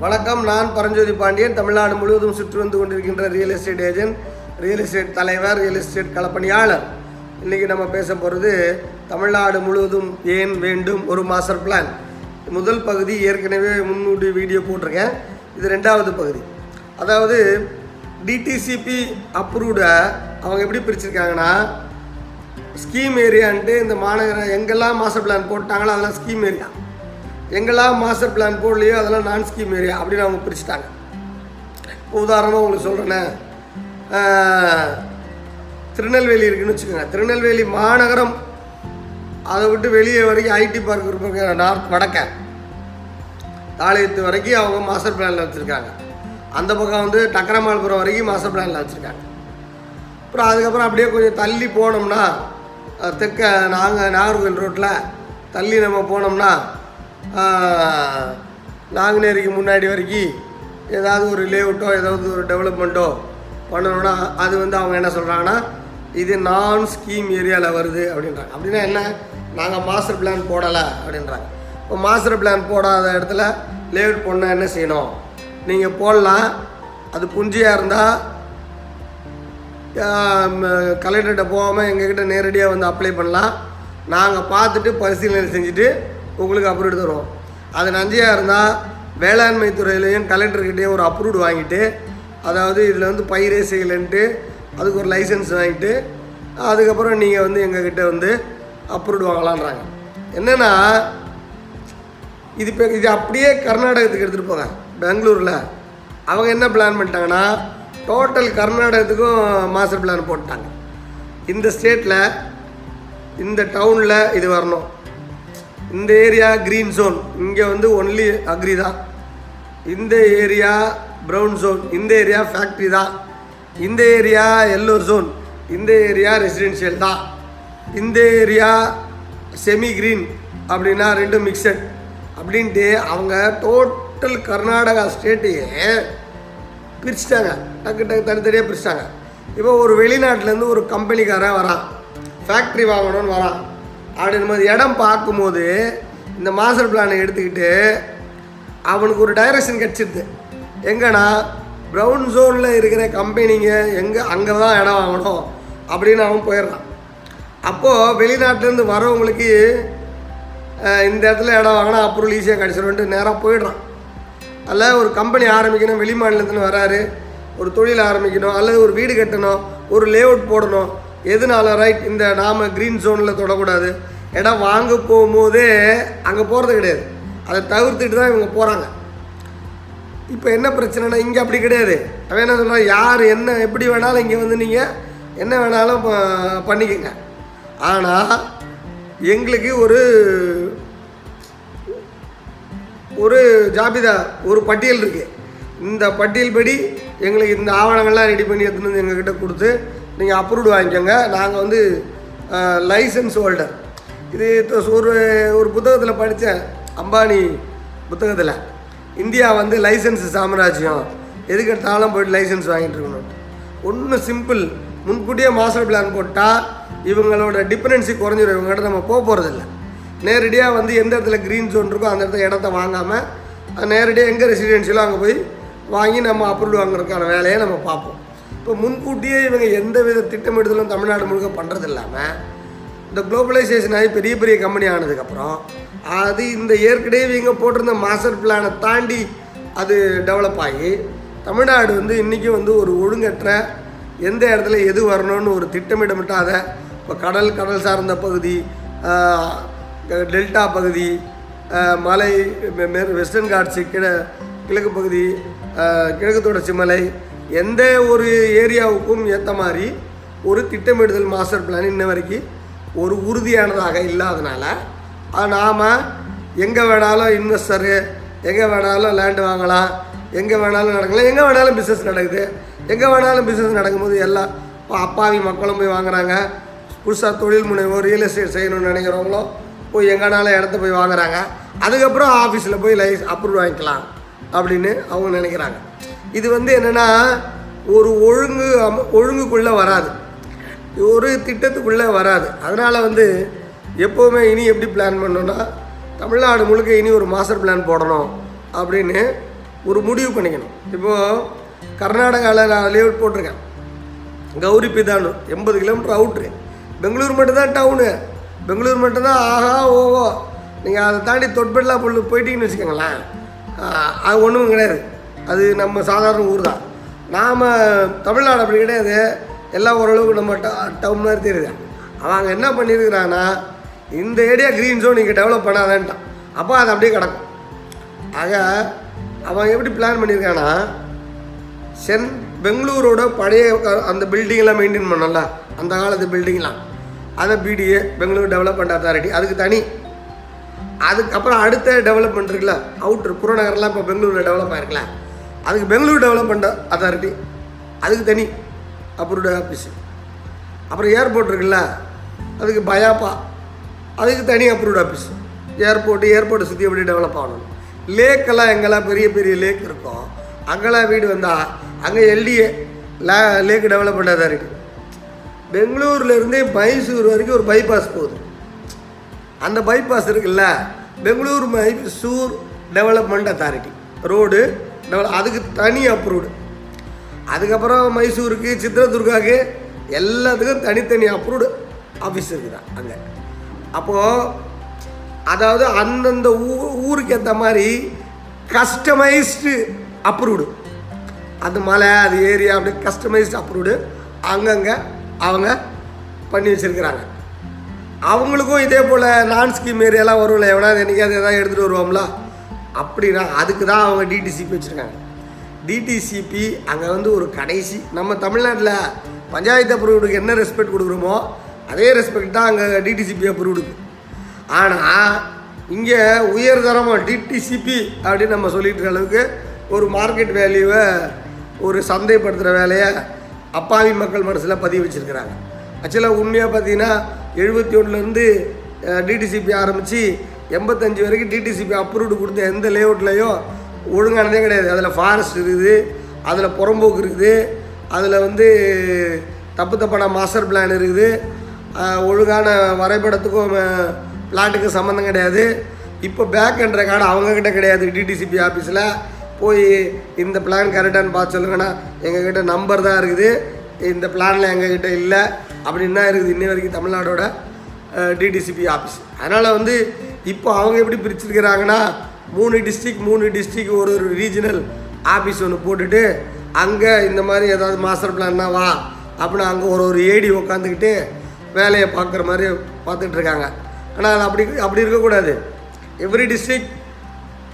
வணக்கம் நான் பரஞ்சோதி பாண்டியன். தமிழ்நாடு முழுவதும் சுற்றி வந்து கொண்டிருக்கின்ற real estate agent real estate தலைவர் ரியல் எஸ்டேட் களப்பணியாளர் இன்றைக்கி நம்ம பேச போகிறது தமிழ்நாடு முழுவதும் ஏன் வேண்டும் ஒரு மாஸ்டர் பிளான் முதல் பகுதி ஏற்கனவே முன்னூடி வீடியோ போட்டிருக்கேன். இது ரெண்டாவது பகுதி. அதாவது டிடிசிபி அப்ரூவ்டை அவங்க எப்படி பிரிச்சிருக்காங்கன்னா ஸ்கீம் ஏரியான்ட்டு இந்த மாநகர எங்கெல்லாம் மாஸ்டர் பிளான் போட்டாங்களோ அதெல்லாம் ஸ்கீம் ஏரியா எங்கெல்லாம் மாஸ்டர் பிளான் போடலையோ அதெல்லாம் நான் ஸ்கீம் ஏரியா அப்படின்னு அவங்க பிரிச்சுட்டாங்க. இப்போ உதாரணமாக உங்களுக்கு சொல்கிறேன்னே திருநெல்வேலி இருக்குன்னு வச்சுக்கோங்க. திருநெல்வேலி மாநகரம் அதை விட்டு வெளியே வரைக்கும் ஐடி பார்க் இருப்பாங்க நார்த் வடக்க. தாளையத்து வரைக்கும் அவங்க மாஸ்டர் பிளானில் வச்சுருக்காங்க. அந்த பக்கம் வந்து டக்கரமால்புரம் வரைக்கும் மாஸ்டர் பிளானில் வச்சுருக்காங்க. அப்புறம் அதுக்கப்புறம் அப்படியே கொஞ்சம் தள்ளி போனோம்னா தெற்க நாங்கள் நாகர்கோவில் ரோட்டில் தள்ளி நம்ம போனோம்னா நாங்குநேரிக்கு முன்னாடி வரைக்கும் ஏதாவது ஒரு லேஅவுட்டோ ஏதாவது ஒரு டெவலப்மெண்ட்டோ பண்ணணும்னா அது வந்து அவங்க என்ன சொல்கிறாங்கன்னா இது நான் ஸ்கீம் ஏரியாவில் வருது அப்படின்றாங்க. அப்படின்னா என்ன? நாங்கள் மாஸ்டர் பிளான் போடலை அப்படின்றாங்க. இப்போ மாஸ்டர் பிளான் போடாத இடத்துல லேஅவுட் பண்ணால் என்ன செய்யணும்? நீங்கள் போடலாம். அது புஞ்சியாக இருந்தால் கலெக்டர்கிட்ட போகாமல் எங்ககிட்ட நேரடியாக வந்து அப்ளை பண்ணலாம். நாங்கள் பார்த்துட்டு பரிசீலனை செஞ்சுட்டு உங்களுக்கு அப்ரூவ்டு தரும் அது நஞ்சையாக இருந்தால் வேளாண்மை துறையிலையும் கலெக்டர்கிட்டையும் ஒரு அப்ரூவ்டு வாங்கிட்டு அதாவது இதில் வந்து பயிரே செய்யலைன்ட்டு அதுக்கு ஒரு லைசன்ஸ் வாங்கிட்டு அதுக்கப்புறம் நீங்கள் வந்து எங்ககிட்ட வந்து அப்ரூவ்டு வாங்கலான்றாங்க என்னென்னா இது இப்போ இது அப்படியே கர்நாடகத்துக்கு எடுத்துகிட்டு போங்க பெங்களூரில். அவங்க என்ன பிளான் பண்ணிட்டாங்கன்னா டோட்டல் கர்நாடகத்துக்கும் மாஸ்டர் பிளான் போட்டாங்க இந்த ஸ்டேட்டில் இந்த டவுனில் இது வரணும். இந்த ஏரியா க்ரீன் ஜோன் இங்கே வந்து ஒன்லி அக்ரி தான். இந்த ஏரியா ப்ரௌன் ஜோன் இந்த ஏரியா ஃபேக்ட்ரி தான். இந்த ஏரியா எல்லோ ஜோன் இந்த ஏரியா ரெசிடென்ஷியல் தான். இந்த ஏரியா செமி க்ரீன் அப்படின்னா ரெண்டும் மிக்சட் அப்படின்ட்டு அவங்க டோட்டல் கர்நாடகா ஸ்டேட்டையே பிரிச்சுட்டாங்க. டக்கு டக்கு தனித்தனியாக பிரிச்சுட்டாங்க. இப்போ ஒரு வெளிநாட்டிலேருந்து ஒரு கம்பெனிக்காரன் வரான். ஃபேக்ட்ரி வாங்கணும்னு வரான். அப்படின்னு இடம் பார்க்கும்போது இந்த மாஸ்டர் பிளானை எடுத்துக்கிட்டு அவனுக்கு ஒரு டைரக்ஷன் கிடச்சிருது. எங்கன்னா ப்ரௌன் ஜோனில் இருக்கிற கம்பெனிங்க எங்கே அங்கே தான் இடம் வாங்கணும் அப்படின்னு அவன் போயிடுறான். அப்போது வெளிநாட்டிலேருந்து வரவங்களுக்கு இந்த இடத்துல இடம் வாங்கினா அப்ரூவல் ஈஸியாக கிடச்சிரும்ன்ட்டு நேராக போயிடுறான். அல்ல ஒரு கம்பெனி ஆரம்பிக்கணும் வெளி மாநிலத்தில் வராரு ஒரு தொழில் ஆரம்பிக்கணும் அல்லது ஒரு வீடு கட்டணும் ஒரு லேஅவுட் போடணும் எதனால ரைட் இந்த நாம் க்ரீன் ஜோனில் தொடக்கூடாது. இடம் வாங்க போகும்போதே அங்கே போகிறது கிடையாது. அதை தவிர்த்துட்டு தான் இவங்க போகிறாங்க இப்போ என்ன பிரச்சனைனா இங்கே அப்படி கிடையாது. அவன் என்ன சொல்கிறான் யார் என்ன எப்படி வேணாலும் இங்கே வந்து நீங்கள் என்ன வேணாலும் ப- பண்ணிக்கங்க. ஆனால் எங்களுக்கு ஒரு ஒரு ஜாபிதா ஒரு பட்டியல் இருக்குது இந்த பட்டியல் படி எங்களுக்கு இந்த ஆவணங்கள்லாம் ரெடி பண்ணி எடுத்துன்னு வந்து எங்ககிட்ட கொடுத்து நீங்கள் அப்ரூவ்டு வாங்கிக்கோங்க. நாங்கள் வந்து லைசன்ஸ் ஹோல்டர் இது ஒரு ஒரு புத்தகத்தில் படித்தேன் அம்பானி புத்தகத்தில். இந்தியா வந்து லைசன்ஸ் சாம்ராஜ்யம். எதுக்கு எடுத்தாலும் போயிட்டு லைசன்ஸ் வாங்கிட்டு இருக்கணும். ஒன்றும் சிம்பிள் முன்கூட்டியே மாஸ்டர் பிளான் போட்டால் இவங்களோட டிபெண்டன்சி குறைஞ்சிடும் இவங்ககிட்ட நம்ம போக போகிறதில்ல நேரடியாக வந்து எந்த இடத்துல க்ரீன் ஜோன் இருக்கோ அந்த இடத்துல இடத்த வாங்காமல் நேரடியாக எங்கே ரெசிடென்ஷியலோ அங்கே போய் வாங்கி நம்ம அப்ரூவல் வாங்குறதுக்கான வேலையை நம்ம பார்ப்போம். இப்போ முன்கூட்டியே இவங்க எந்த வித திட்டமிடுதலும் தமிழ்நாடு முழுக்க பண்ணுறது இல்லாமல் இந்த குளோபலைசேஷன் ஆகி பெரிய பெரிய கம்பெனி ஆனதுக்கப்புறம் அது இந்த ஏற்கனவே இவங்க போட்டிருந்த மாஸ்டர் பிளானை தாண்டி அது டெவலப் ஆகி தமிழ்நாடு வந்து இன்றைக்கும் வந்து ஒரு ஒழுங்கற்ற எந்த இடத்துல எது வரணும்னு ஒரு திட்டமிடமிட்டாத இப்போ கடல் கடல் சார்ந்த பகுதி டெல்டா பகுதி மலை மெ- வெஸ்டர்ன் காட்சி கிழ கிழக்கு பகுதி கிழக்கு தொடர்ச்சி மலை எந்த ஒரு ஏரியாவுக்கும் ஏற்ற மாதிரி ஒரு திட்டமிடுதல் மாஸ்டர் பிளான் இன்ன வரைக்கும் ஒரு உறுதியானதாக இல்லாதனால நாம் எங்கே வேணாலும் இன்வெஸ்டரு எங்கே வேணாலும் லேண்டு வாங்கலாம் எங்கே வேணாலும் நடக்கலாம் எங்கே வேணாலும் பிஸ்னஸ் நடக்குது எங்கே வேணாலும் பிஸ்னஸ் நடக்கும்போது எல்லாம் இப்போ அப்பாவி மக்களும் போய் வாங்குறாங்க புதுசாக தொழில் முனைவோர் ரியல் எஸ்டேட் செய்யணும்னு நினைக்கிறவங்களும் போய் எங்கேனாலும் இடத்த போய் வாங்குறாங்க அதுக்கப்புறம் ஆஃபீஸில் போய் லைஸ் அப்ரூவ் வாங்கிக்கலாம் அப்படின்னு அவங்க நினைக்கிறாங்க. இது வந்து என்னென்னா ஒரு ஒழுங்கு அம ஒழுங்குக்குள்ளே வராது. ஒரு திட்டத்துக்குள்ளே வராது. அதனால் வந்து எப்போவுமே இனி எப்படி பிளான் பண்ணோன்னா தமிழ்நாடு முழுக்க இனி ஒரு மாஸ்டர் பிளான் போடணும் அப்படின்னு ஒரு முடிவு பண்ணிக்கணும். இப்போது கர்நாடகாவில் நான் லேஅவுட் போட்டிருக்கேன். கௌரி பிதானு எண்பது கிலோமீட்டர் அவுட்ரு பெங்களூர் மட்டும்தான் டவுனு பெங்களூர் மட்டும்தான் ஆஹா ஓஹோ. நீங்கள் அதை தாண்டி தொட்பெல்லாம் பொண்ணு போயிட்டீங்கன்னு வச்சுக்கோங்களேன். அது ஒன்றும் கிடையாது. அது நம்ம சாதாரண ஊர் தான் நாம் தமிழ்நாடு அப்படி கிடையாது. எல்லாம் ஓரளவுக்கு நம்ம ட டவுன் மாதிரி தெரியுது. அவன் அங்கே என்ன பண்ணியிருக்கிறான்னா இந்த ஏரியா க்ரீன் ஜோன் நீங்கள் டெவலப் பண்ணாதேன்ட்டான். அப்போ அது அப்படியே கிடக்கும். ஆக அவன் எப்படி பிளான் பண்ணியிருக்கான்னா சென் பெங்களூரோட பழைய அந்த பில்டிங்லாம் மெயின்டைன் பண்ணல அந்த காலத்து பில்டிங்லாம் அதை பிடிஏ பெங்களூர் டெவலப்மெண்ட் அத்தாரிட்டி அதுக்கு தனி. அதுக்கப்புறம் அடுத்த டெவலப்மெண்ட் இருக்குல்ல அவுட்ரு புறநகர்லாம் இப்போ பெங்களூரில் டெவலப் ஆயிருக்கலாம் அதுக்கு பெங்களூர் டெவலப்மெண்ட் அத்தாரிட்டி அதுக்கு தனி அப்ரூவ்டு ஆஃபீஸு அப்புறம் ஏர்போர்ட் இருக்குல்ல அதுக்கு பயாப்பா அதுக்கு தனி அப்ரூவ்டு ஆஃபீஸ் ஏர்போர்ட்டு ஏர்போர்ட்டை சுற்றி எப்படி டெவலப் ஆகணும்? லேக்கெல்லாம் எங்கெல்லாம் பெரிய பெரிய லேக் இருக்கும் அங்கெல்லாம் வீடு வந்தால் அங்கே எல்டிஏ லே லேக் டெவலப்மெண்ட் அத்தாரிட்டி பெங்களூர்லேருந்து மைசூர் வரைக்கும் ஒரு பைபாஸ் போகுது அந்த பைபாஸ் இருக்குல்ல Bangalore Mysore development authority road develop அதுக்கு தனி அப்ரூவ்டு அதுக்கப்புறம் மைசூருக்கு சித்ரதுர்காவுக்கு எல்லாத்துக்கும் தனித்தனி அப்ரூவ்டு ஆஃபீஸ் இருக்குதான் அங்கே. அப்போது அதாவது அந்தந்த ஊ ஊருக்கு ஏற்ற மாதிரி கஸ்டமைஸ்டு அப்ரூவ்டு அந்த மலை அது ஏரியா அப்படி கஸ்டமைஸ்டு அப்ரூவ்டு அங்கங்கே அவங்க பண்ணி வச்சுருக்கிறாங்க. அவங்களுக்கும் இதே போல் நான் ஸ்கீம் ஏரியாலாம் வரும்ல. எவனாவது என்னைக்காவது எதாவது எடுத்துகிட்டு வருவோம்ல அப்படின்னா அதுக்கு தான் அவங்க டிடிசிபி வச்சுருக்காங்க. டிடிசிபி அங்கே வந்து ஒரு கடைசி நம்ம தமிழ்நாட்டில் பஞ்சாயத்து அப்ரூவ்டுக்கு என்ன ரெஸ்பெக்ட் கொடுக்குறோமோ அதே ரெஸ்பெக்ட் தான் அங்கே டிடிசிபி அப்ரூவ்டுக்கு ஆனால் இங்கே உயர்தரமாக டிடிசிபி அப்படின்னு நம்ம சொல்லிட்டு அளவுக்கு ஒரு மார்க்கெட் வேல்யூவை ஒரு சந்தைப்படுத்துகிற வேலையை அப்பாவி மக்கள் மனசில் பதிவு வச்சுருக்கிறாங்க. ஆக்சுவலாக உண்மையாக பார்த்தீங்கன்னா எழுபத்தி ஒன்றுலேருந்து டிடிசிபி ஆரம்பித்து எண்பத்தஞ்சு வரைக்கும் டிடிசிபி அப்ரூவ்டு கொடுத்த எந்த லேஅவுட்லேயும் ஒழுங்கானதே கிடையாது. அதில் ஃபாரஸ்ட் இருக்குது அதில் புறம்போக்கு இருக்குது அதில் வந்து தப்பு தப்பான மாஸ்டர் பிளான் இருக்குது. ஒழுங்கான வரைபடத்துக்கும் பிளாட்டுக்கும் சம்மந்தம் கிடையாது. இப்போ பேக் என்ற கார்டு அவங்கக்கிட்ட கிடையாது டிடிசிபி ஆஃபீஸில் போய் இந்த பிளான் கரெக்டானு பார்த்து சொல்லுங்கன்னா எங்ககிட்ட நம்பர் தான் இருக்குது. இந்த பிளானில் எங்ககிட்ட இல்லை. அப்படின்னா இருக்குது இன்னி வரைக்கும் தமிழ்நாடோட டிடிசிபி ஆஃபீஸ் அதனால் வந்து இப்போ அவங்க எப்படி பிரிச்சிருக்கிறாங்கன்னா மூணு டிஸ்ட்ரிக் மூணு டிஸ்ட்ரிக் ஒரு ஒரு ரீஜனல் ஆஃபீஸ் ஒன்று போட்டுட்டு அங்கே இந்த மாதிரி ஏதாவது மாஸ்டர் பிளான்னா வா அப்படின்னு அங்கே ஒரு ஒரு ஏடி உட்காந்துக்கிட்டு வேலையை பார்க்குற மாதிரி பார்த்துட்டு இருக்காங்க. ஆனால் அது அப்படி அப்படி இருக்கக்கூடாது. எவ்ரி டிஸ்ட்ரிக்ட்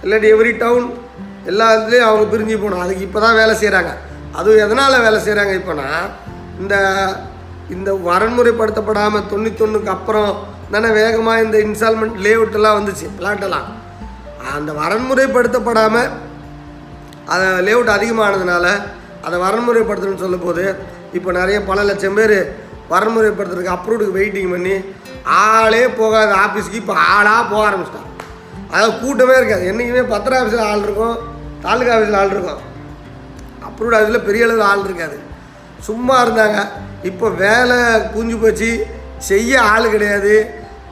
இல்லாட்டி எவ்ரி டவுன் எல்லா இதுலேயும் அவங்க பிரிஞ்சு போகணும். அதுக்கு இப்போ தான் வேலை செய்கிறாங்க அதுவும் எதனால் வேலை செய்கிறாங்க இப்போனா இந்த இந்த வரன்முறைப்படுத்தப்படாமல் தொண்ணூத்தொன்னுக்கு அப்புறம் தானே வேகமாக இந்த இன்ஸ்டால்மெண்ட் லே அவுட்டெல்லாம் வந்துச்சு பிளாட்டெல்லாம் அந்த வரன்முறைப்படுத்தப்படாமல் அதை லேஅவுட் அதிகமானதுனால அதை வரன்முறைப்படுத்தணும்னு சொல்லும்போது இப்போ நிறைய பல லட்சம் பேர் வரன்முறைப்படுத்துறதுக்கு அப்ரூவ்டுக்கு வெயிட்டிங் பண்ணி ஆளே போகாத ஆஃபீஸ்க்கு இப்போ ஆளாக போக ஆரம்பிச்சிட்டான் அதாவது கூட்டமே இருக்காது. என்றைக்குமே பத்திர ஆஃபீஸில் ஆள் இருக்கும் தாலுகா ஆஃபீஸில் ஆள் இருக்கும். அப்ரூவ்ட் ஆஃபீஸில் பெரிய அளவில் ஆள் இருக்காது. சும்மா இருந்தாங்க. இப்போ வேலை குஞ்சு போச்சு செய்ய ஆள் கிடையாது.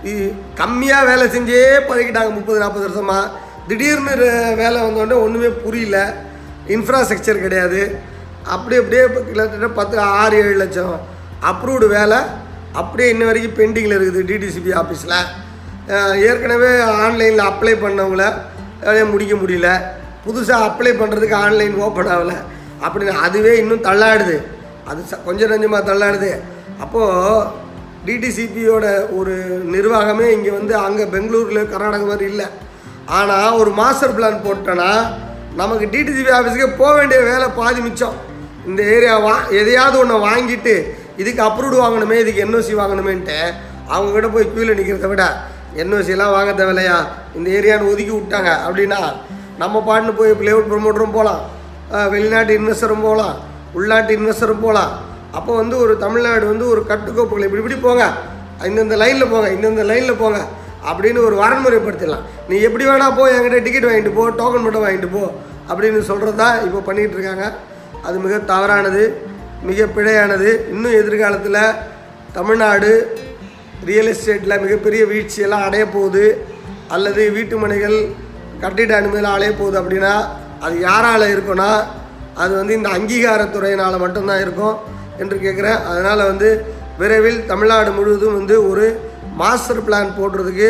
கம்மியாக வேலை செஞ்சே பழகிட்டாங்க முப்பது நாற்பது வருஷமாக திடீர்னு வேலை வந்தோடனே ஒன்றுமே புரியல. இன்ஃப்ராஸ்ட்ரக்சர் கிடையாது. அப்படி அப்படியே இப்போ கிட்டத்தட்ட பத்து ஆறு ஏழு லட்சம் அப்ரூவ்டு வேலை. அப்படியே இன்ன வரைக்கும் பெண்டிங்கில் இருக்குது டிடிசிபி ஆஃபீஸில் ஏற்கனவே ஆன்லைனில் அப்ளை பண்ணவங்கள வேலையை முடிக்க முடியல. புதுசாக அப்ளை பண்ணுறதுக்கு ஆன்லைன் ஓப்பன் ஆகலை. அப்படின்னு அதுவே இன்னும் தள்ளாடுது. அது ச- கொஞ்சம் நஞ்சமாக தள்ளாடுது. அப்போது டிடிசிபியோட ஒரு நிர்வாகமே இங்கே வந்து அங்கே பெங்களூரில் கர்நாடகா மாதிரி இல்லை. ஆனால் ஒரு மாஸ்டர் பிளான் போட்டோன்னா நமக்கு டிடிசிபி ஆஃபீஸுக்கே போக வேண்டிய வேலை பாதி மிச்சம். இந்த ஏரியா வா எதையாவது ஒன்று வாங்கிட்டு இதுக்கு அப்ரூவ்டு வாங்கணுமே இதுக்கு என்ஓசி வாங்கணுமேன்ட்டு அவங்கக்கிட்ட போய் க்யூவில் நிற்கிறத விட என்ஓசிலாம் வாங்க தேவையில்லையா? இந்த ஏரியான்னு ஒதுக்கி விட்டாங்க அப்படின்னா நம்ம பாட்டுன்னு போய் லேஅவுட் ப்ரொமோட்டரும் போகலாம் வெளிநாட்டு இன்வெஸ்டரும் போகலாம் உள்நாட்டு இன்வெஸ்டரும் போகலாம் அப்போ வந்து ஒரு தமிழ்நாடு வந்து ஒரு கட்டுக்கோப்புகள் இப்படி இப்படி போங்க. இந்தந்த லைனில் போங்க இந்தந்த லைனில் போங்க அப்படின்னு ஒரு வரன்முறைப்படுத்திடலாம் நீ எப்படி வேணால் போ என்கிட்ட டிக்கெட் வாங்கிட்டு போ டோக்கன் மட்டும் வாங்கிட்டு போ அப்படின்னு சொல்கிறதா இப்போ பண்ணிகிட்டு இருக்காங்க. அது மிக தவறானது மிக பிழையானது. இன்னும் எதிர்காலத்தில் தமிழ்நாடு ரியல் எஸ்டேட்டில் மிகப்பெரிய வீழ்ச்சியெல்லாம் அடைய போகுது. அல்லது வீட்டு மனைகள் கட்டிட அனுமதியில் அலைய போகுது அப்படின்னா அது யாரால் இருக்குன்னா அது வந்து இந்த அங்கீகாரத்துறையினால் மட்டும்தான் இருக்கும். என்று கேட்குறேன். அதனால் வந்து விரைவில் தமிழ்நாடு முழுவதும் வந்து ஒரு மாஸ்டர் பிளான் போடுறதுக்கு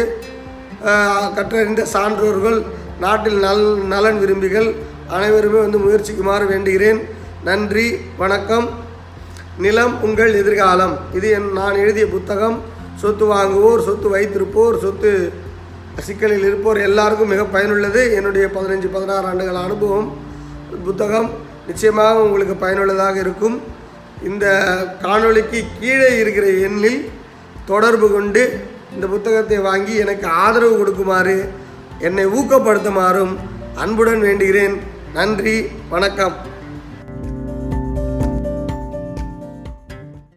கற்றறிந்த சான்றோர்கள் நாட்டில் நல் நலன் விரும்பிகள் அனைவருமே வந்து முயற்சிக்குமாறு வேண்டுகிறேன். நன்றி வணக்கம். நிலம் உங்கள் எதிர்காலம். இது என் நான் எழுதிய புத்தகம். சொத்து வாங்குவோர் சொத்து வைத்திருப்போர் சொத்து சிக்கலில் இருப்போர் எல்லாருக்கும் மிக பயனுள்ளது. என்னுடைய பதினஞ்சு பதினாறு ஆண்டுகள் அனுபவம் புத்தகம் நிச்சயமாக உங்களுக்கு பயனுள்ளதாக இருக்கும். இந்த காணொளிக்கு கீழே இருக்கிற எண்ணில் தொடர்பு கொண்டு இந்த புத்தகத்தை வாங்கி எனக்கு ஆதரவு கொடுக்குமாறு என்னை ஊக்கப்படுத்துமாறும் அன்புடன் வேண்டுகிறேன். நன்றி வணக்கம்.